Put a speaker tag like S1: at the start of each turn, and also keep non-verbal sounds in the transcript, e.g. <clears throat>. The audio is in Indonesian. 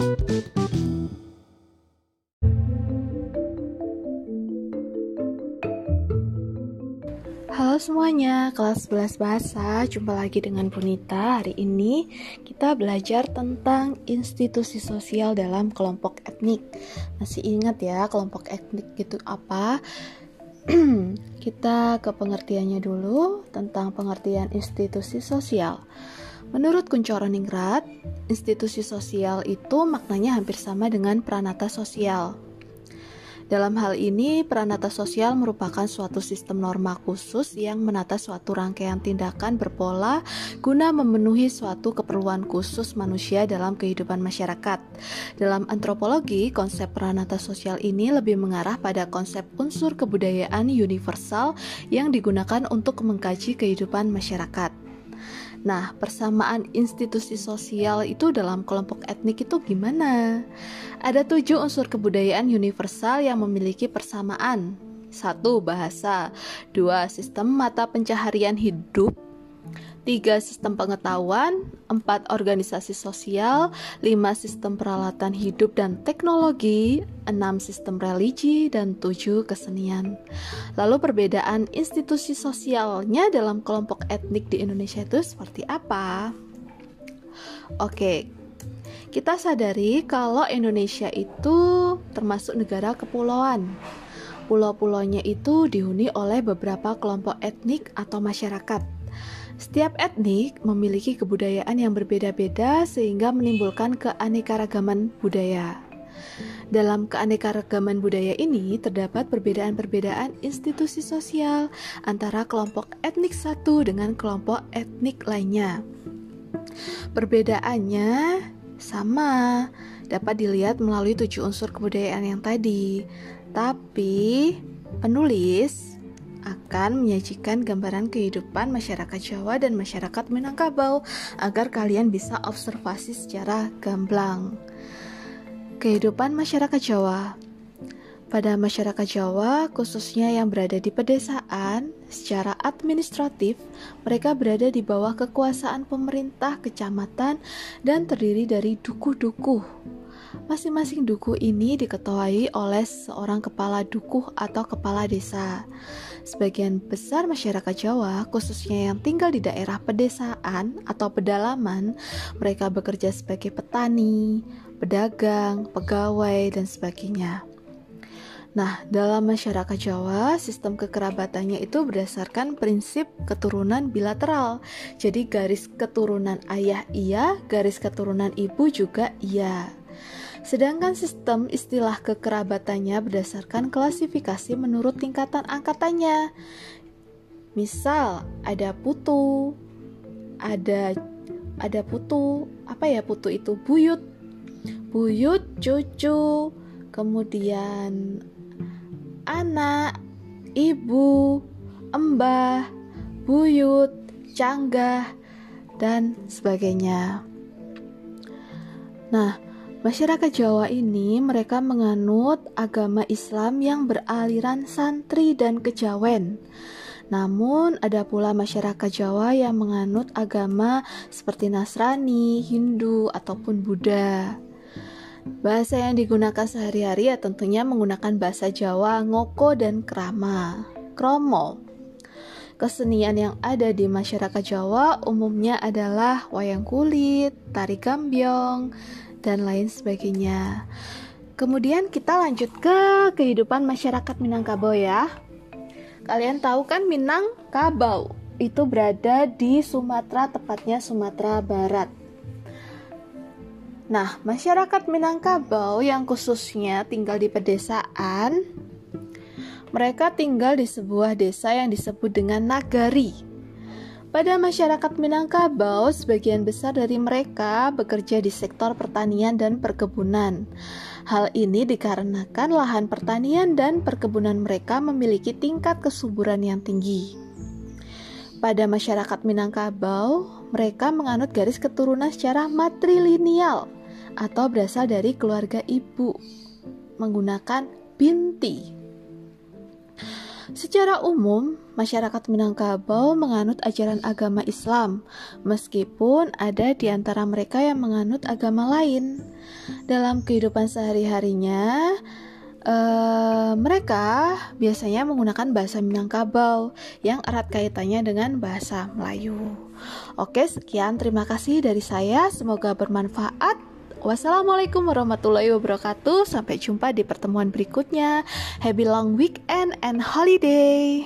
S1: Halo semuanya, kelas 11 bahasa, jumpa lagi dengan Punita. Hari ini kita belajar tentang institusi sosial dalam kelompok etnik. Masih ingat ya kelompok etnik itu apa? <clears throat> kita ke pengertiannya dulu tentang pengertian institusi sosial. Menurut Kuncoroningrat, institusi sosial itu maknanya hampir sama dengan pranata sosial. Dalam hal ini, peranata sosial merupakan suatu sistem norma khusus yang menata suatu rangkaian tindakan berpola guna memenuhi suatu keperluan khusus manusia dalam kehidupan masyarakat. Dalam antropologi, konsep peranata sosial ini lebih mengarah pada konsep unsur kebudayaan universal yang digunakan untuk mengkaji kehidupan masyarakat. Nah, persamaan institusi sosial itu dalam kelompok etnik itu gimana? Ada tujuh unsur kebudayaan universal yang memiliki persamaan. Satu, bahasa. Dua, sistem mata pencaharian hidup 3 sistem pengetahuan, 4 organisasi sosial, 5 sistem peralatan hidup dan teknologi, 6 sistem religi, dan 7 kesenian. Lalu perbedaan institusi sosialnya dalam kelompok etnik di Indonesia itu seperti apa? Oke, kita sadari kalau Indonesia itu termasuk negara kepulauan. Pulau-pulaunya itu dihuni oleh beberapa kelompok etnik atau masyarakat. Setiap etnik memiliki kebudayaan yang berbeda-beda sehingga menimbulkan keanekaragaman budaya. Dalam keanekaragaman budaya ini terdapat perbedaan-perbedaan institusi sosial antara kelompok etnik satu dengan kelompok etnik lainnya. Perbedaannya sama, dapat dilihat melalui tujuh unsur kebudayaan yang tadi. Tapi penulis akan menyajikan gambaran kehidupan masyarakat Jawa dan masyarakat Minangkabau agar kalian bisa observasi secara gamblang. Kehidupan masyarakat Jawa pada masyarakat Jawa, khususnya yang berada di pedesaan, secara administratif, mereka berada di bawah kekuasaan pemerintah kecamatan dan terdiri dari dukuh-dukuh Masing-masing dukuh ini diketuai oleh seorang kepala dukuh atau kepala desa. Sebagian besar masyarakat Jawa, khususnya yang tinggal di daerah pedesaan atau pedalaman, mereka bekerja sebagai petani, pedagang, pegawai, dan sebagainya. Nah, dalam masyarakat Jawa, sistem kekerabatannya itu berdasarkan prinsip keturunan bilateral. Jadi garis keturunan ayah iya, garis keturunan ibu juga iya. Sedangkan sistem istilah kekerabatannya berdasarkan klasifikasi menurut tingkatan angkatannya. Misal, ada putu, ada ada putu, apa ya putu itu? Buyut. Buyut, cucu, kemudian anak, ibu, embah, buyut, canggah, dan sebagainya. Nah, Masyarakat Jawa ini mereka menganut agama Islam yang beraliran santri dan kejawen. Namun ada pula masyarakat Jawa yang menganut agama seperti Nasrani, Hindu, ataupun Buddha. Bahasa yang digunakan sehari-hari ya tentunya menggunakan bahasa Jawa, ngoko dan krama, kromo. Kesenian yang ada di masyarakat Jawa umumnya adalah wayang kulit, tari gambyong, dan lain sebagainya. Kemudian kita lanjut ke kehidupan masyarakat Minangkabau ya. Kalian tahu kan Minangkabau itu berada di Sumatera, tepatnya Sumatera Barat. Nah, masyarakat Minangkabau yang khususnya tinggal di pedesaan, mereka tinggal di sebuah desa yang disebut dengan nagari. Pada masyarakat Minangkabau, sebagian besar dari mereka bekerja di sektor pertanian dan perkebunan. Hal ini dikarenakan lahan pertanian dan perkebunan mereka memiliki tingkat kesuburan yang tinggi. Pada masyarakat Minangkabau, mereka menganut garis keturunan secara matrilineal atau berasal dari keluarga ibu menggunakan binti. Secara umum, masyarakat Minangkabau menganut ajaran agama Islam, meskipun ada di antara mereka yang menganut agama lain. Dalam kehidupan sehari-harinya, Uh, mereka biasanya menggunakan bahasa Minangkabau yang erat kaitannya dengan bahasa Melayu. Oke, sekian terima kasih dari saya. Semoga bermanfaat. Wassalamualaikum warahmatullahi wabarakatuh. Sampai jumpa di pertemuan berikutnya. Happy long weekend and holiday.